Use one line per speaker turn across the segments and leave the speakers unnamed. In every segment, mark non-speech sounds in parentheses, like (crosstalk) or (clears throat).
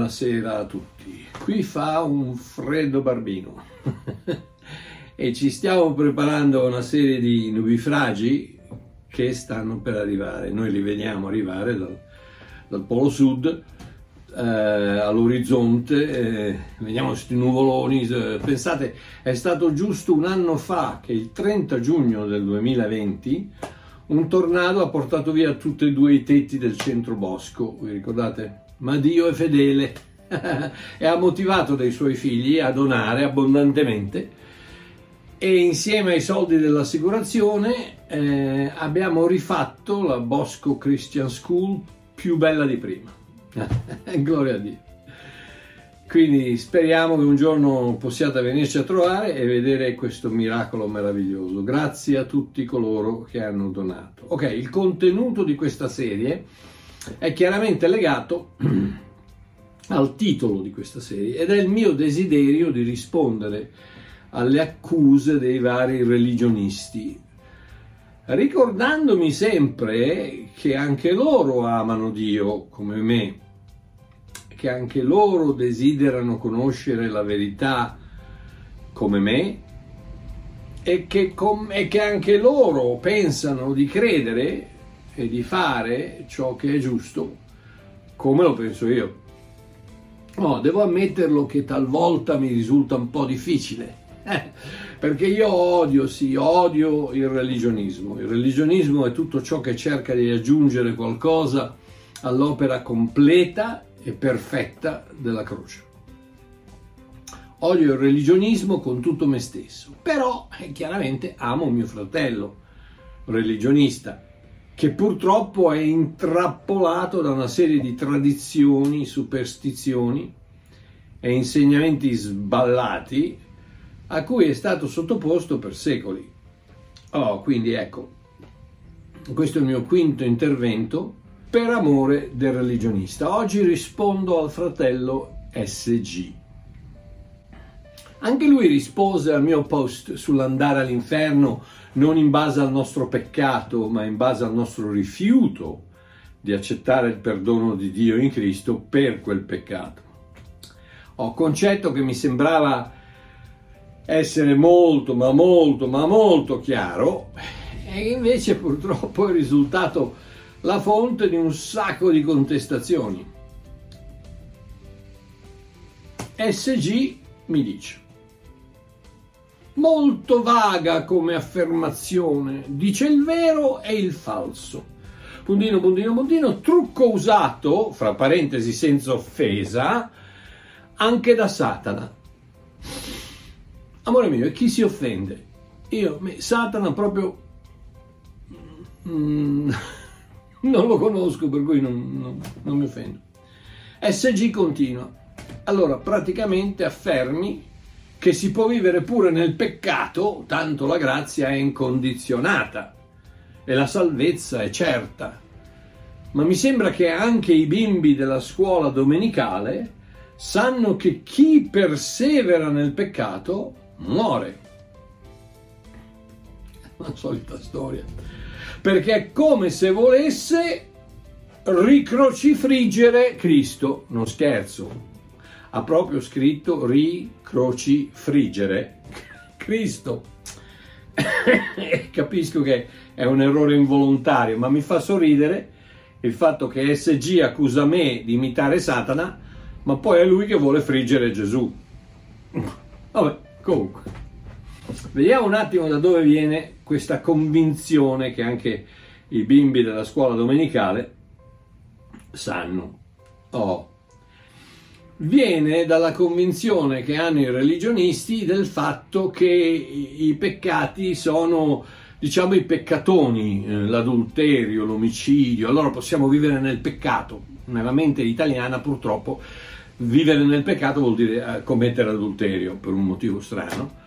Buonasera a tutti. Qui fa un freddo barbino (laughs) e ci stiamo preparando a una serie di nubifragi che stanno per arrivare. Noi li vediamo arrivare dal, dal polo sud eh, all'orizzonte, eh, vediamo questi nuvoloni. Eh, pensate, è stato giusto un anno fa che il 30 giugno del 2020 un tornado ha portato via tutti e due i tetti del centro bosco, vi ricordate? Ma Dio è fedele (laughs) e ha motivato dei suoi figli a donare abbondantemente e insieme ai soldi dell'assicurazione eh, abbiamo rifatto la Bosco Christian School più bella di prima. (laughs) Gloria a Dio. Quindi speriamo che un giorno possiate venirci a trovare e vedere questo miracolo meraviglioso. Grazie a tutti coloro che hanno donato. Ok, il contenuto di questa serie è chiaramente legato (clears throat) al titolo di questa serie ed è il mio desiderio di rispondere alle accuse dei vari religionisti, ricordandomi sempre che anche loro amano Dio come me che anche loro desiderano conoscere la verità come me e che, com- e che anche loro pensano di credere e di fare ciò che è giusto come lo penso io. No, devo ammetterlo che talvolta mi risulta un po' difficile, (laughs) eh, perché io odio, sì, odio il religionismo. Il religionismo è tutto ciò che cerca di aggiungere qualcosa all'opera completa e perfetta della croce. Odio il religionismo con tutto me stesso, però eh, chiaramente amo mio fratello religionista, che purtroppo è intrappolato da una serie di tradizioni, superstizioni e insegnamenti sballati a cui è stato sottoposto per secoli. Oh, quindi ecco, questo è il mio quinto intervento per amore del religionista. Oggi rispondo al fratello SG. Anche lui rispose al mio post sull'andare all'inferno non in base al nostro peccato, ma in base al nostro rifiuto di accettare il perdono di Dio in Cristo per quel peccato. Ho concetto che mi sembrava essere molto, ma molto, ma molto chiaro e invece purtroppo è risultato la fonte di un sacco di contestazioni. SG mi dice, molto vaga come affermazione, dice il vero e il falso. Puntino, puntino, puntino, trucco usato, fra parentesi senza offesa, anche da Satana. Amore mio, e chi si offende? Io, Satana proprio... Mm, (laughs) non lo conosco, per cui non, non, non mi offendo. SG continua. Allora, praticamente affermi che si può vivere pure nel peccato, tanto la grazia è incondizionata e la salvezza è certa. Ma mi sembra che anche i bimbi della scuola domenicale sanno che chi persevera nel peccato muore. La solita storia perché è come se volesse ricrocifriggere Cristo, non scherzo, ha proprio scritto ricrocifriggere Cristo. (coughs) Capisco che è un errore involontario, ma mi fa sorridere il fatto che SG accusa me di imitare Satana, ma poi è lui che vuole friggere Gesù. (coughs) Vabbè, comunque. Vediamo un attimo da dove viene questa convinzione che anche i bimbi della scuola domenicale sanno. Oh. Viene dalla convinzione che hanno i religionisti del fatto che i peccati sono, diciamo, i peccatoni, eh, l'adulterio, l'omicidio, allora possiamo vivere nel peccato. Nella mente italiana purtroppo vivere nel peccato vuol dire eh, commettere adulterio per un motivo strano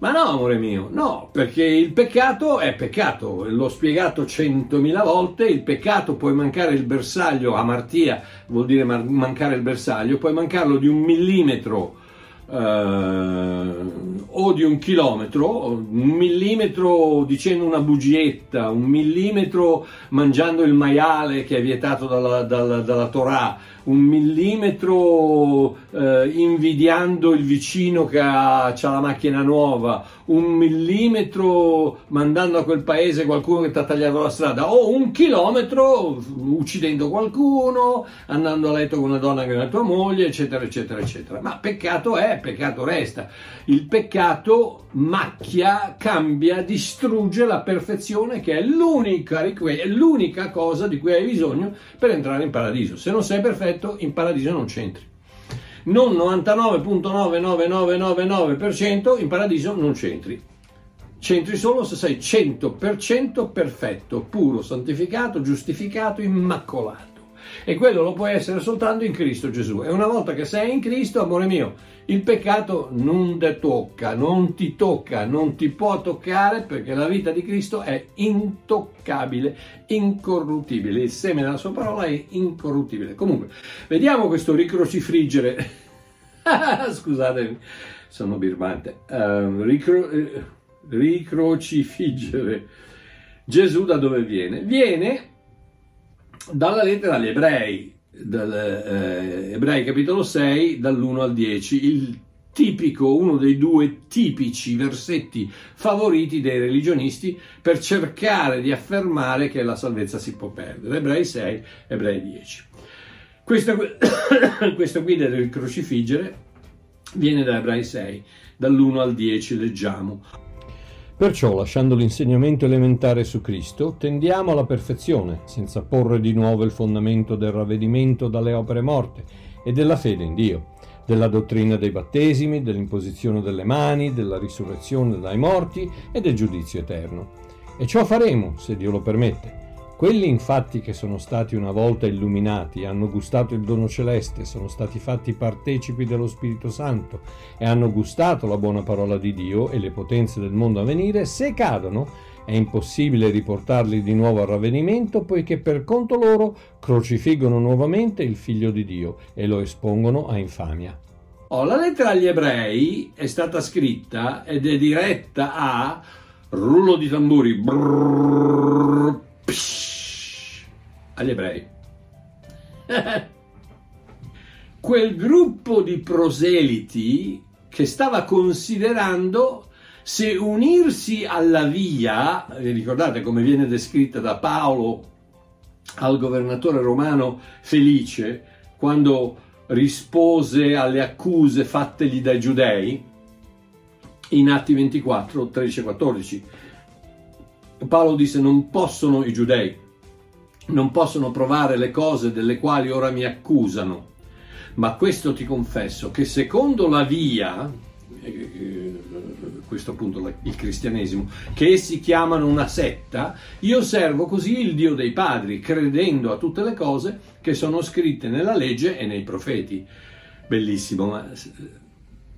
ma no, amore mio, no, perché il peccato è peccato, l'ho spiegato centomila volte, il peccato puoi mancare il bersaglio, amartia vuol dire mancare il bersaglio, puoi mancarlo di un millimetro Uh, o di un chilometro, un millimetro dicendo una bugietta, un millimetro mangiando il maiale che è vietato dalla, dalla, dalla Torah, un millimetro eh, invidiando il vicino che ha, ha, la macchina nuova, un millimetro mandando a quel paese qualcuno che ti ha tagliato la strada, o un chilometro uccidendo qualcuno, andando a letto con una donna che è la tua moglie, eccetera, eccetera, eccetera. Ma peccato è, peccato resta. Il peccato macchia, cambia, distrugge la perfezione che è l'unica, l'unica cosa di cui hai bisogno per entrare in paradiso. Se non sei perfetto, in paradiso non c'entri. Non 99.99999% in paradiso non c'entri. C'entri solo se sei 100% perfetto, puro, santificato, giustificato, immacolato. E quello lo puoi essere soltanto in Cristo Gesù. E una volta che sei in Cristo, amore mio, il peccato non ti tocca, non ti tocca, non ti può toccare perché la vita di Cristo è intoccabile, incorruttibile. Il seme della sua parola è incorruttibile. Comunque, vediamo questo ricrocifriggere. (laughs) Scusatemi, sono birbante. Uh, ricro, eh, ricrocifiggere. Gesù da dove viene? Viene dalla lettera agli ebrei, dal, eh, ebrei capitolo 6, dall'1 al 10, il tipico, uno dei due tipici versetti favoriti dei religionisti per cercare di affermare che la salvezza si può perdere. Ebrei 6, Ebrei 10. Questa, (coughs) questa guida del crocifiggere viene da Ebrei 6, dall'1 al 10 leggiamo.
Perciò, lasciando l'insegnamento elementare su Cristo, tendiamo alla perfezione, senza porre di nuovo il fondamento del ravvedimento dalle opere morte e della fede in Dio, della dottrina dei battesimi, dell'imposizione delle mani, della risurrezione dai morti e del giudizio eterno. E ciò faremo, se Dio lo permette, quelli infatti che sono stati una volta illuminati, hanno gustato il dono celeste, sono stati fatti partecipi dello Spirito Santo e hanno gustato la buona parola di Dio e le potenze del mondo a venire, se cadono è impossibile riportarli di nuovo al ravvenimento poiché per conto loro crocifiggono nuovamente il figlio di Dio e lo espongono a infamia.
Oh, la lettera agli ebrei è stata scritta ed è diretta a rullo di tamburi. Brrr, agli ebrei. (laughs) Quel gruppo di proseliti che stava considerando se unirsi alla via, ricordate come viene descritta da Paolo al governatore romano Felice quando rispose alle accuse fattegli dai giudei in Atti 24, 13 e 14. Paolo disse non possono i giudei non possono provare le cose delle quali ora mi accusano. Ma questo ti confesso che secondo la via, eh, eh, questo appunto il cristianesimo, che essi chiamano una setta, io servo così il Dio dei padri, credendo a tutte le cose che sono scritte nella legge e nei profeti. Bellissimo, ma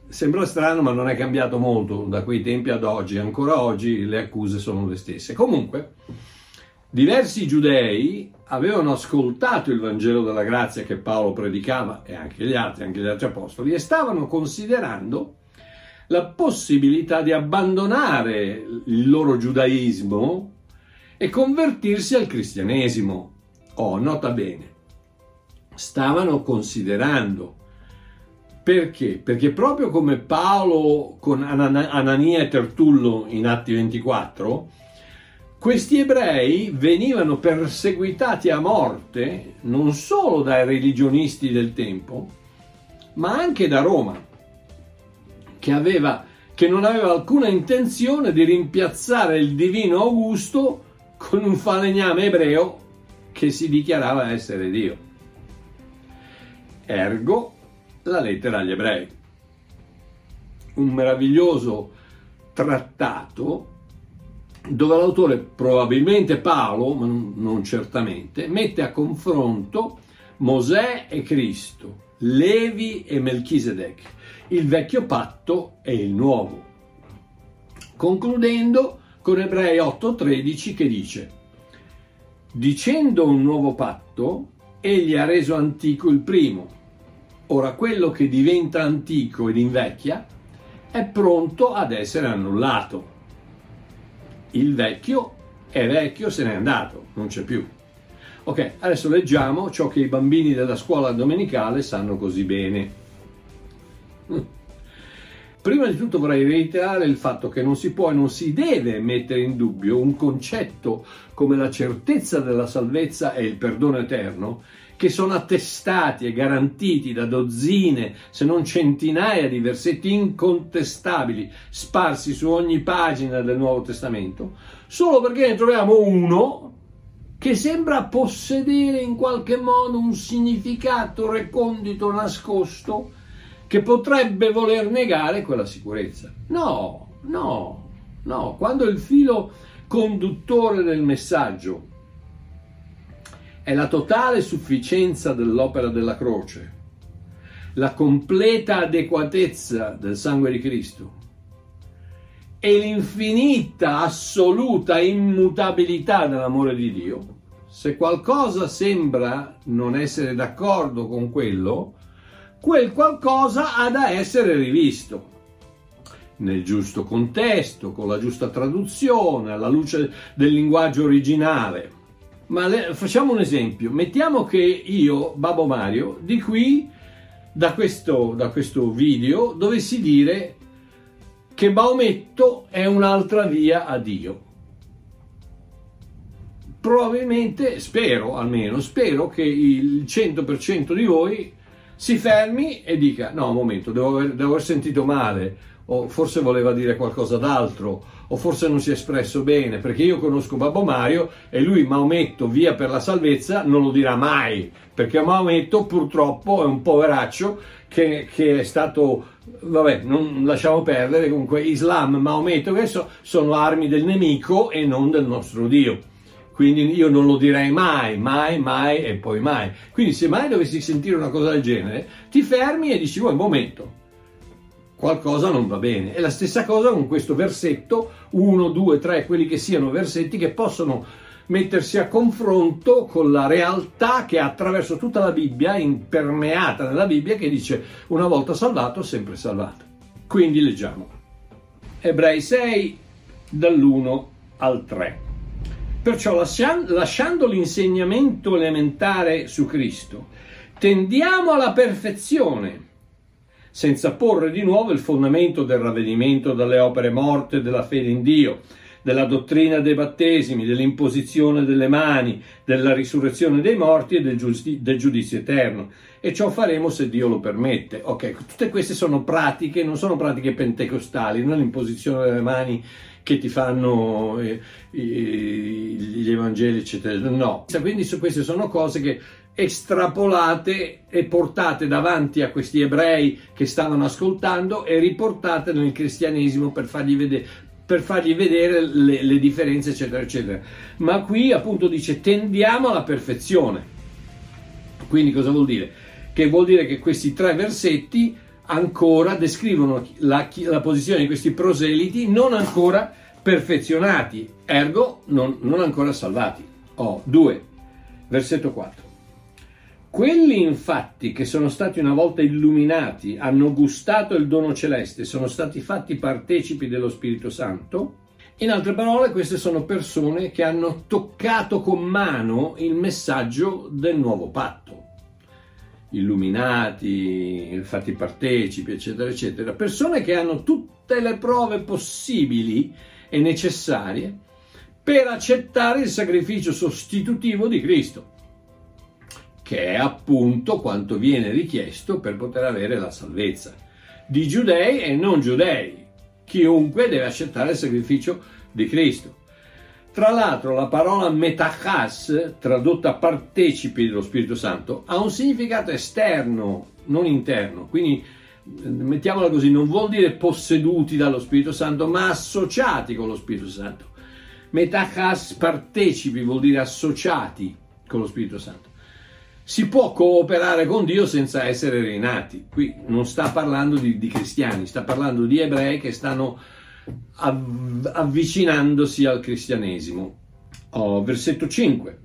sembra strano, ma non è cambiato molto da quei tempi ad oggi. Ancora oggi le accuse sono le stesse. Comunque, Diversi giudei avevano ascoltato il Vangelo della grazia che Paolo predicava e anche gli altri, anche gli altri apostoli, e stavano considerando la possibilità di abbandonare il loro giudaismo e convertirsi al cristianesimo. Oh, nota bene, stavano considerando. Perché? Perché proprio come Paolo con Anania e Tertullo in Atti 24, questi ebrei venivano perseguitati a morte non solo dai religionisti del tempo, ma anche da Roma, che, aveva, che non aveva alcuna intenzione di rimpiazzare il divino Augusto con un falegname ebreo che si dichiarava essere Dio. Ergo la lettera agli ebrei. Un meraviglioso trattato dove l'autore, probabilmente Paolo, ma non certamente, mette a confronto Mosè e Cristo, Levi e Melchisedec, il vecchio patto e il nuovo. Concludendo con Ebrei 8:13 che dice, dicendo un nuovo patto, egli ha reso antico il primo. Ora, quello che diventa antico ed invecchia è pronto ad essere annullato. Il vecchio è vecchio, se n'è andato, non c'è più. Ok, adesso leggiamo ciò che i bambini della scuola domenicale sanno così bene. Prima di tutto vorrei reiterare il fatto che non si può e non si deve mettere in dubbio un concetto come la certezza della salvezza e il perdono eterno, che sono attestati e garantiti da dozzine, se non centinaia di versetti incontestabili sparsi su ogni pagina del Nuovo Testamento, solo perché ne troviamo uno che sembra possedere in qualche modo un significato recondito nascosto che potrebbe voler negare quella sicurezza. No, no, no. Quando il filo conduttore del messaggio è la totale sufficienza dell'opera della croce, la completa adeguatezza del sangue di Cristo e l'infinita, assoluta immutabilità dell'amore di Dio, se qualcosa sembra non essere d'accordo con quello, quel qualcosa ha da essere rivisto nel giusto contesto, con la giusta traduzione, alla luce del linguaggio originale. Ma le, facciamo un esempio. Mettiamo che io, Babbo Mario, di qui, da questo, da questo video, dovessi dire che Maometto è un'altra via a Dio. Probabilmente, spero almeno, spero che il 100% di voi si fermi e dica no, un momento, devo aver, devo aver sentito male, o forse voleva dire qualcosa d'altro, o forse non si è espresso bene, perché io conosco Babbo Mario e lui Maometto via per la salvezza non lo dirà mai, perché Maometto purtroppo è un poveraccio che, che è stato, vabbè, non lasciamo perdere, comunque Islam, Maometto, questo sono armi del nemico e non del nostro Dio. Quindi io non lo direi mai, mai, mai e poi mai. Quindi se mai dovessi sentire una cosa del genere, ti fermi e dici, un momento, qualcosa non va bene. È la stessa cosa con questo versetto, uno, due, tre, quelli che siano versetti che possono mettersi a confronto con la realtà che attraverso tutta la Bibbia, impermeata nella Bibbia, che dice una volta salvato, sempre salvato. Quindi leggiamo. Ebrei 6, dall'1 al 3. Perciò lasciando l'insegnamento elementare su Cristo, tendiamo alla perfezione, senza porre di nuovo il fondamento del ravvedimento dalle opere morte della fede in Dio, della dottrina dei battesimi, dell'imposizione delle mani, della risurrezione dei morti e del, giudiz- del giudizio eterno. E ciò faremo se Dio lo permette. Ok, tutte queste sono pratiche, non sono pratiche pentecostali, non l'imposizione delle mani che ti fanno eh, gli evangeli, eccetera. No, quindi queste sono cose che estrapolate e portate davanti a questi ebrei che stavano ascoltando e riportate nel cristianesimo per fargli vedere, per fargli vedere le, le differenze, eccetera, eccetera. Ma qui appunto dice tendiamo alla perfezione. Quindi cosa vuol dire? Che vuol dire che questi tre versetti ancora descrivono la, la posizione di questi proseliti non ancora perfezionati, ergo non, non ancora salvati. Oh, 2, versetto 4. Quelli infatti che sono stati una volta illuminati, hanno gustato il dono celeste, sono stati fatti partecipi dello Spirito Santo. In altre parole, queste sono persone che hanno toccato con mano il messaggio del nuovo patto. Illuminati, fatti partecipi, eccetera, eccetera, persone che hanno tutte le prove possibili e necessarie per accettare il sacrificio sostitutivo di Cristo, che è appunto quanto viene richiesto per poter avere la salvezza, di giudei e non giudei. Chiunque deve accettare il sacrificio di Cristo. Tra l'altro la parola metachas, tradotta partecipi dello Spirito Santo, ha un significato esterno, non interno. Quindi mettiamola così, non vuol dire posseduti dallo Spirito Santo, ma associati con lo Spirito Santo. Metachas partecipi vuol dire associati con lo Spirito Santo. Si può cooperare con Dio senza essere rinati. Qui non sta parlando di, di cristiani, sta parlando di ebrei che stanno avvicinandosi al cristianesimo. Oh, versetto 5.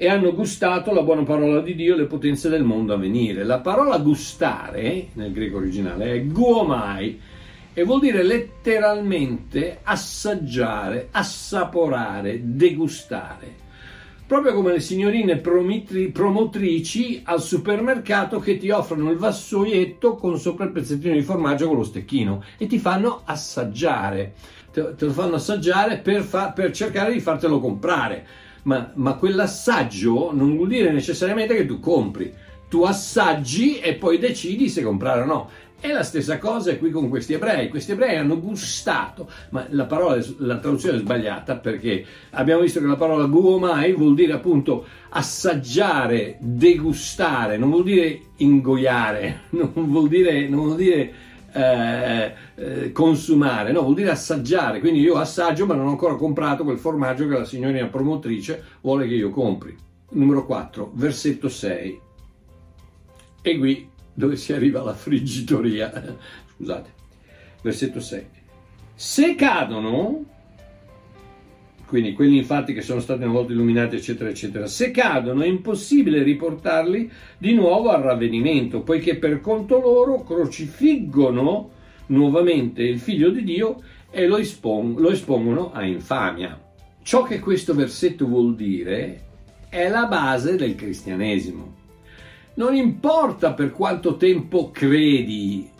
e hanno gustato la buona parola di Dio e le potenze del mondo a venire. La parola gustare nel greco originale è guomai e vuol dire letteralmente assaggiare, assaporare, degustare proprio come le signorine promitri, promotrici al supermercato che ti offrono il vassoietto con sopra il pezzettino di formaggio con lo stecchino e ti fanno assaggiare, te, te lo fanno assaggiare per, fa, per, cercare di fartelo comprare, ma, ma quell'assaggio non vuol dire necessariamente che tu compri, tu assaggi e poi decidi se comprare o no. E la stessa cosa è qui con questi ebrei. Questi ebrei hanno gustato, ma la parola, la traduzione è sbagliata perché abbiamo visto che la parola guomai vuol dire appunto assaggiare, degustare, non vuol dire ingoiare, (laughs) non vuol dire, non vuol dire eh, eh, consumare, no, vuol dire assaggiare. Quindi io assaggio, ma non ho ancora comprato quel formaggio che la signorina promotrice vuole che io compri. Numero 4, versetto 6. E qui dove si arriva alla friggitoria. Scusate, versetto 6. Se cadono, quindi quelli infatti che sono stati una volta illuminati, eccetera, eccetera, se cadono è impossibile riportarli di nuovo al ravvedimento, poiché per conto loro crocifiggono nuovamente il figlio di Dio e lo, espon- lo espongono a infamia. Ciò che questo versetto vuol dire è la base del cristianesimo. Non importa per quanto tempo credi,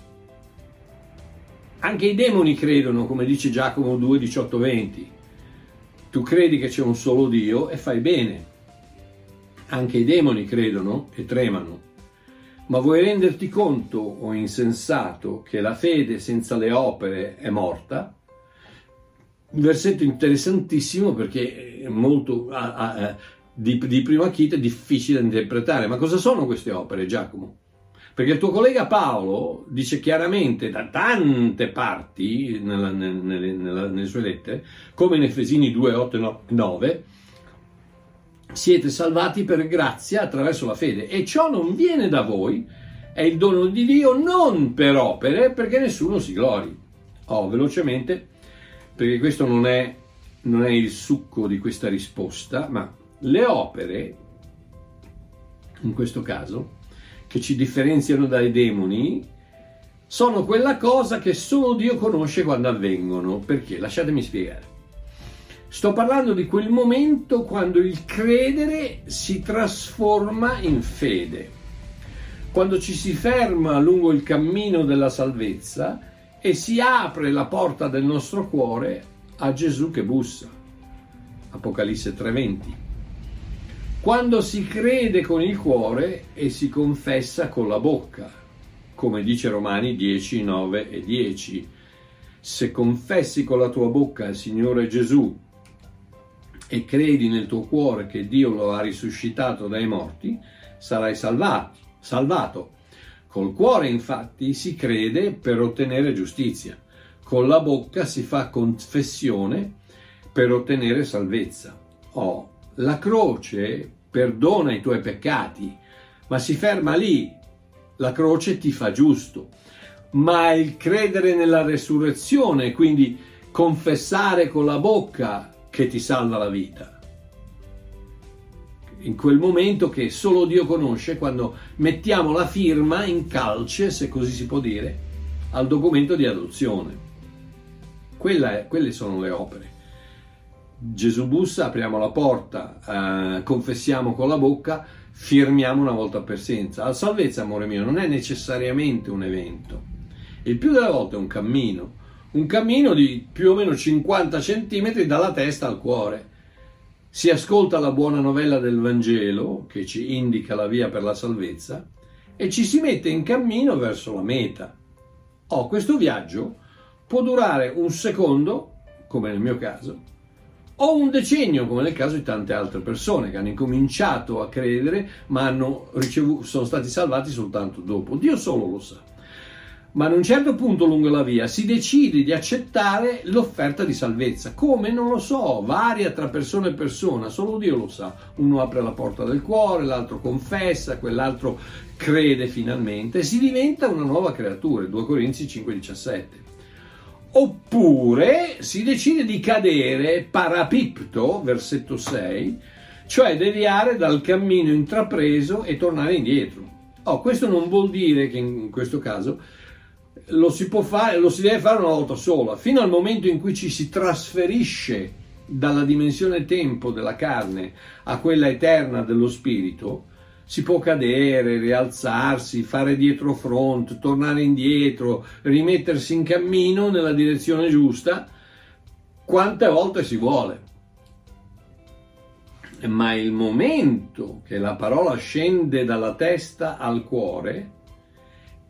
anche i demoni credono, come dice Giacomo 2, 18, 20. Tu credi che c'è un solo Dio e fai bene. Anche i demoni credono e tremano. Ma vuoi renderti conto, o insensato, che la fede senza le opere è morta? Un versetto interessantissimo perché è molto, di, di primo acchito è difficile da interpretare. Ma cosa sono queste opere, Giacomo? Perché il tuo collega Paolo dice chiaramente da tante parti nella, nelle, nella, nelle, sue lettere, come in Efesini 2, 8 9, siete salvati per grazia attraverso la fede e ciò non viene da voi, è il dono di Dio non per opere perché nessuno si glori. Oh, velocemente, perché questo non è, non è il succo di questa risposta, ma le opere, in questo caso, che ci differenziano dai demoni, sono quella cosa che solo Dio conosce quando avvengono. Perché? Lasciatemi spiegare. Sto parlando di quel momento quando il credere si trasforma in fede, quando ci si ferma lungo il cammino della salvezza e si apre la porta del nostro cuore a Gesù che bussa. Apocalisse 3:20 quando si crede con il cuore e si confessa con la bocca, come dice Romani 10, 9 e 10. Se confessi con la tua bocca il Signore Gesù e credi nel tuo cuore che Dio lo ha risuscitato dai morti, sarai salvato. salvato. Col cuore infatti si crede per ottenere giustizia, con la bocca si fa confessione per ottenere salvezza. Oh, la croce perdona i tuoi peccati, ma si ferma lì. La croce ti fa giusto. Ma il credere nella resurrezione, quindi confessare con la bocca che ti salva la vita. In quel momento che solo Dio conosce, quando mettiamo la firma in calce, se così si può dire, al documento di adozione. È, quelle sono le opere. Gesù bussa, apriamo la porta, eh, confessiamo con la bocca, firmiamo una volta per senza. La salvezza, amore mio, non è necessariamente un evento. Il più delle volte è un cammino, un cammino di più o meno 50 centimetri dalla testa al cuore. Si ascolta la buona novella del Vangelo che ci indica la via per la salvezza e ci si mette in cammino verso la meta. Oh, questo viaggio può durare un secondo, come nel mio caso, o un decennio, come nel caso di tante altre persone che hanno incominciato a credere ma ricevuto, sono stati salvati soltanto dopo. Dio solo lo sa. Ma ad un certo punto lungo la via si decide di accettare l'offerta di salvezza. Come? Non lo so, varia tra persona e persona, solo Dio lo sa. Uno apre la porta del cuore, l'altro confessa, quell'altro crede finalmente e si diventa una nuova creatura. 2 Corinzi 5,17 oppure si decide di cadere parapipto, versetto 6, cioè deviare dal cammino intrapreso e tornare indietro. Oh, questo non vuol dire che in questo caso lo si può fare, lo si deve fare una volta sola, fino al momento in cui ci si trasferisce dalla dimensione tempo della carne a quella eterna dello spirito, si può cadere, rialzarsi, fare dietro front, tornare indietro, rimettersi in cammino nella direzione giusta, quante volte si vuole. Ma il momento che la parola scende dalla testa al cuore,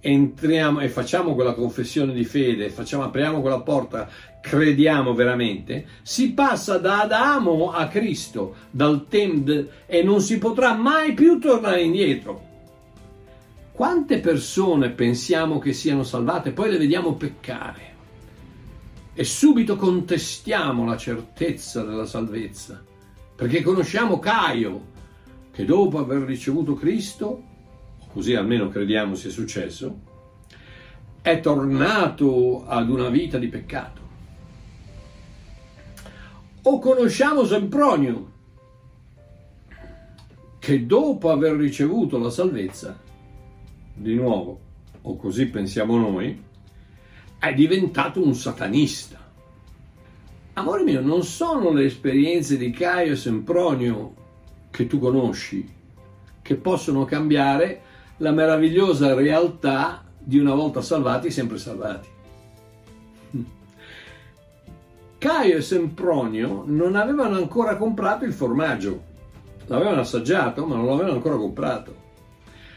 entriamo e facciamo quella confessione di fede, facciamo, apriamo quella porta, crediamo veramente, si passa da Adamo a Cristo, dal Temd e non si potrà mai più tornare indietro. Quante persone pensiamo che siano salvate, poi le vediamo peccare e subito contestiamo la certezza della salvezza, perché conosciamo Caio, che dopo aver ricevuto Cristo così almeno crediamo sia successo, è tornato ad una vita di peccato. O conosciamo Sempronio, che dopo aver ricevuto la salvezza, di nuovo, o così pensiamo noi, è diventato un satanista. Amore mio, non sono le esperienze di Caio e Sempronio che tu conosci che possono cambiare la meravigliosa realtà di una volta salvati, sempre salvati. (laughs) Caio e Sempronio non avevano ancora comprato il formaggio, l'avevano assaggiato, ma non l'avevano ancora comprato.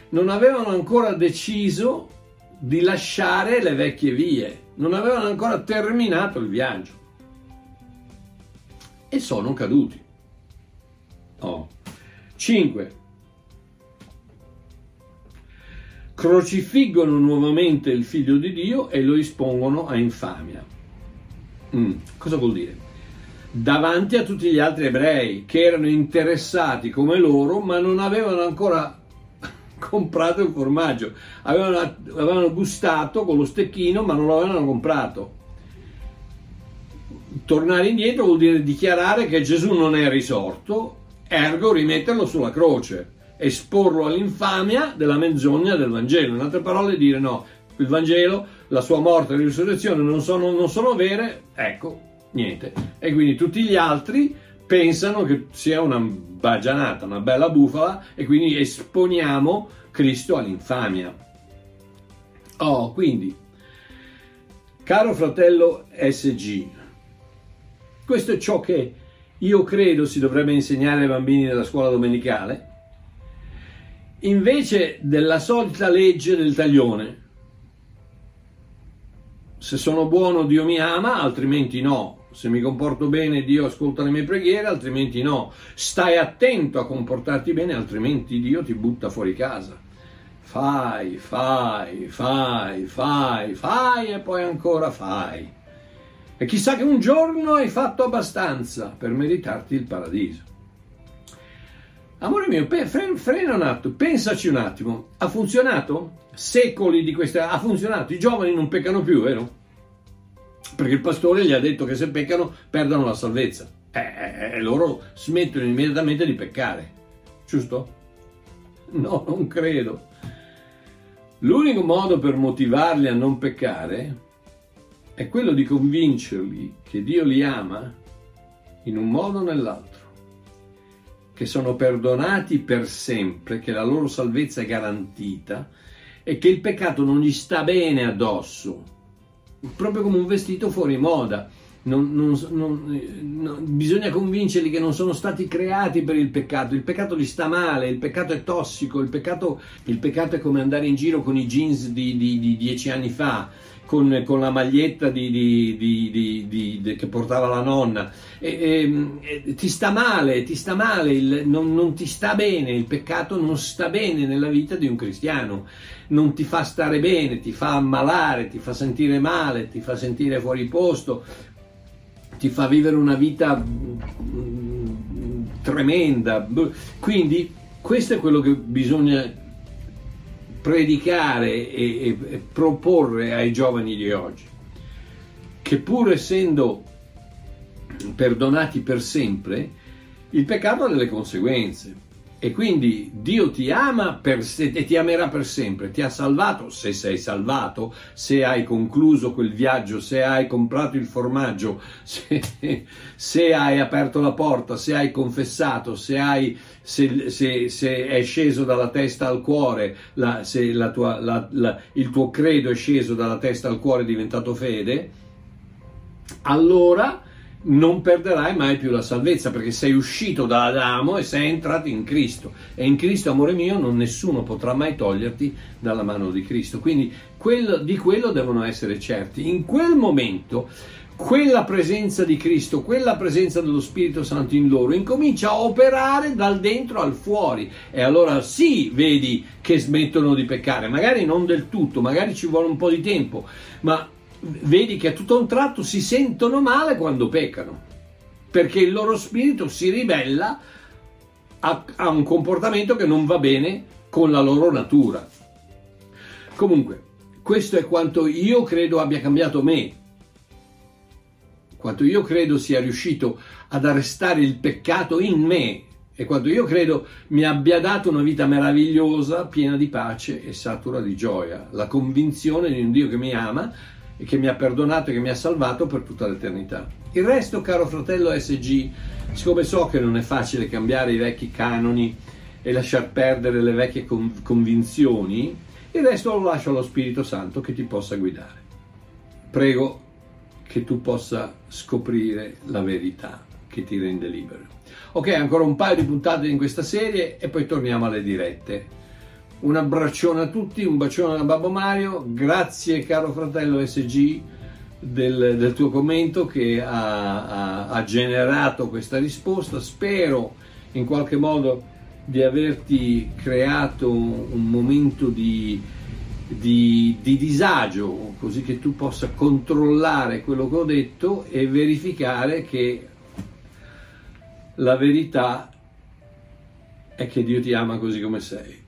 Non avevano ancora deciso di lasciare le vecchie vie, non avevano ancora terminato il viaggio. E sono caduti. Oh. 5. Crocifiggono nuovamente il figlio di Dio e lo espongono a infamia. Mm, cosa vuol dire? Davanti a tutti gli altri ebrei che erano interessati come loro, ma non avevano ancora (laughs) comprato il formaggio, avevano, avevano gustato con lo stecchino, ma non lo avevano comprato. Tornare indietro vuol dire dichiarare che Gesù non è risorto, ergo rimetterlo sulla croce esporlo all'infamia della menzogna del Vangelo. In altre parole, dire no, il Vangelo, la sua morte e la risurrezione non sono, non sono vere, ecco, niente. E quindi tutti gli altri pensano che sia una bagianata, una bella bufala e quindi esponiamo Cristo all'infamia. Oh, quindi, caro fratello SG, questo è ciò che io credo si dovrebbe insegnare ai bambini nella scuola domenicale invece della solita legge del taglione. Se sono buono Dio mi ama, altrimenti no. Se mi comporto bene Dio ascolta le mie preghiere, altrimenti no. Stai attento a comportarti bene, altrimenti Dio ti butta fuori casa. Fai, fai, fai, fai, fai e poi ancora fai. E chissà che un giorno hai fatto abbastanza per meritarti il paradiso. Amore mio, frena un attimo, pensaci un attimo. Ha funzionato? Secoli di questa... Ha funzionato? I giovani non peccano più, vero? Perché il pastore gli ha detto che se peccano perdono la salvezza. E eh, eh, eh, loro smettono immediatamente di peccare. Giusto? No, non credo. L'unico modo per motivarli a non peccare è quello di convincerli che Dio li ama in un modo o nell'altro che sono perdonati per sempre, che la loro salvezza è garantita e che il peccato non gli sta bene addosso, proprio come un vestito fuori moda. Non, non, non, bisogna convincerli che non sono stati creati per il peccato, il peccato gli sta male, il peccato è tossico, il peccato, il peccato è come andare in giro con i jeans di, di, di dieci anni fa, con, con la maglietta di, di, di, che portava la nonna. E, e, ti sta male, ti sta male, il, non, non ti sta bene, il peccato non sta bene nella vita di un cristiano, non ti fa stare bene, ti fa ammalare, ti fa sentire male, ti fa sentire fuori posto, ti fa vivere una vita mm, tremenda. Quindi questo è quello che bisogna predicare e, e, proporre ai giovani di oggi, che pur essendo perdonati per sempre, Il peccato ha delle conseguenze. E quindi Dio ti ama per se, e ti amerà per sempre, ti ha salvato se sei salvato, se hai concluso quel viaggio, se hai comprato il formaggio, (laughs) se, se hai aperto la porta, se hai confessato, se, hai, se, se è sceso dalla testa al cuore, la, se la tua, la, il tuo credo è sceso dalla testa al cuore è diventato fede, allora non perderai mai più la salvezza perché sei uscito da Adamo e sei entrato in Cristo. E in Cristo amore mio non nessuno potrà mai toglierti dalla mano di Cristo. Quindi quello, di quello devono essere certi. In quel momento quella presenza di Cristo, quella presenza dello Spirito Santo in loro incomincia a operare dal dentro al fuori e allora sì vedi che smettono di peccare magari non del tutto, magari ci vuole un po' di tempo ma vedi che a tutto un tratto si sentono male quando peccano, perché il loro spirito si ribella a, a un comportamento che non va bene con la loro natura. Comunque, questo è quanto io credo abbia cambiato me, quanto io credo sia riuscito ad arrestare il peccato in me e quanto io credo mi abbia dato una vita meravigliosa, piena di pace e satura di gioia, la convinzione di un Dio che mi ama e che mi ha perdonato e che mi ha salvato per tutta l'eternità. Il resto, caro fratello SG, siccome so che non è facile cambiare i vecchi canoni e lasciar perdere le vecchie convinzioni, il resto lo lascio allo Spirito Santo che ti possa guidare. Prego che tu possa scoprire la verità che ti rende libero. Ok, ancora un paio di puntate in questa serie e poi torniamo alle dirette. Un abbraccione a tutti, un bacione da Babbo Mario, grazie caro fratello SG del, del tuo commento che ha, ha, ha generato questa risposta. Spero in qualche modo di averti creato un momento di, di, di, disagio, così che tu possa controllare quello che ho detto e verificare che la verità è che Dio ti ama così come sei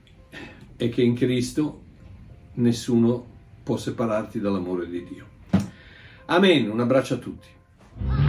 e che in Cristo nessuno può separarti dall'amore di Dio. Amen, un abbraccio a tutti.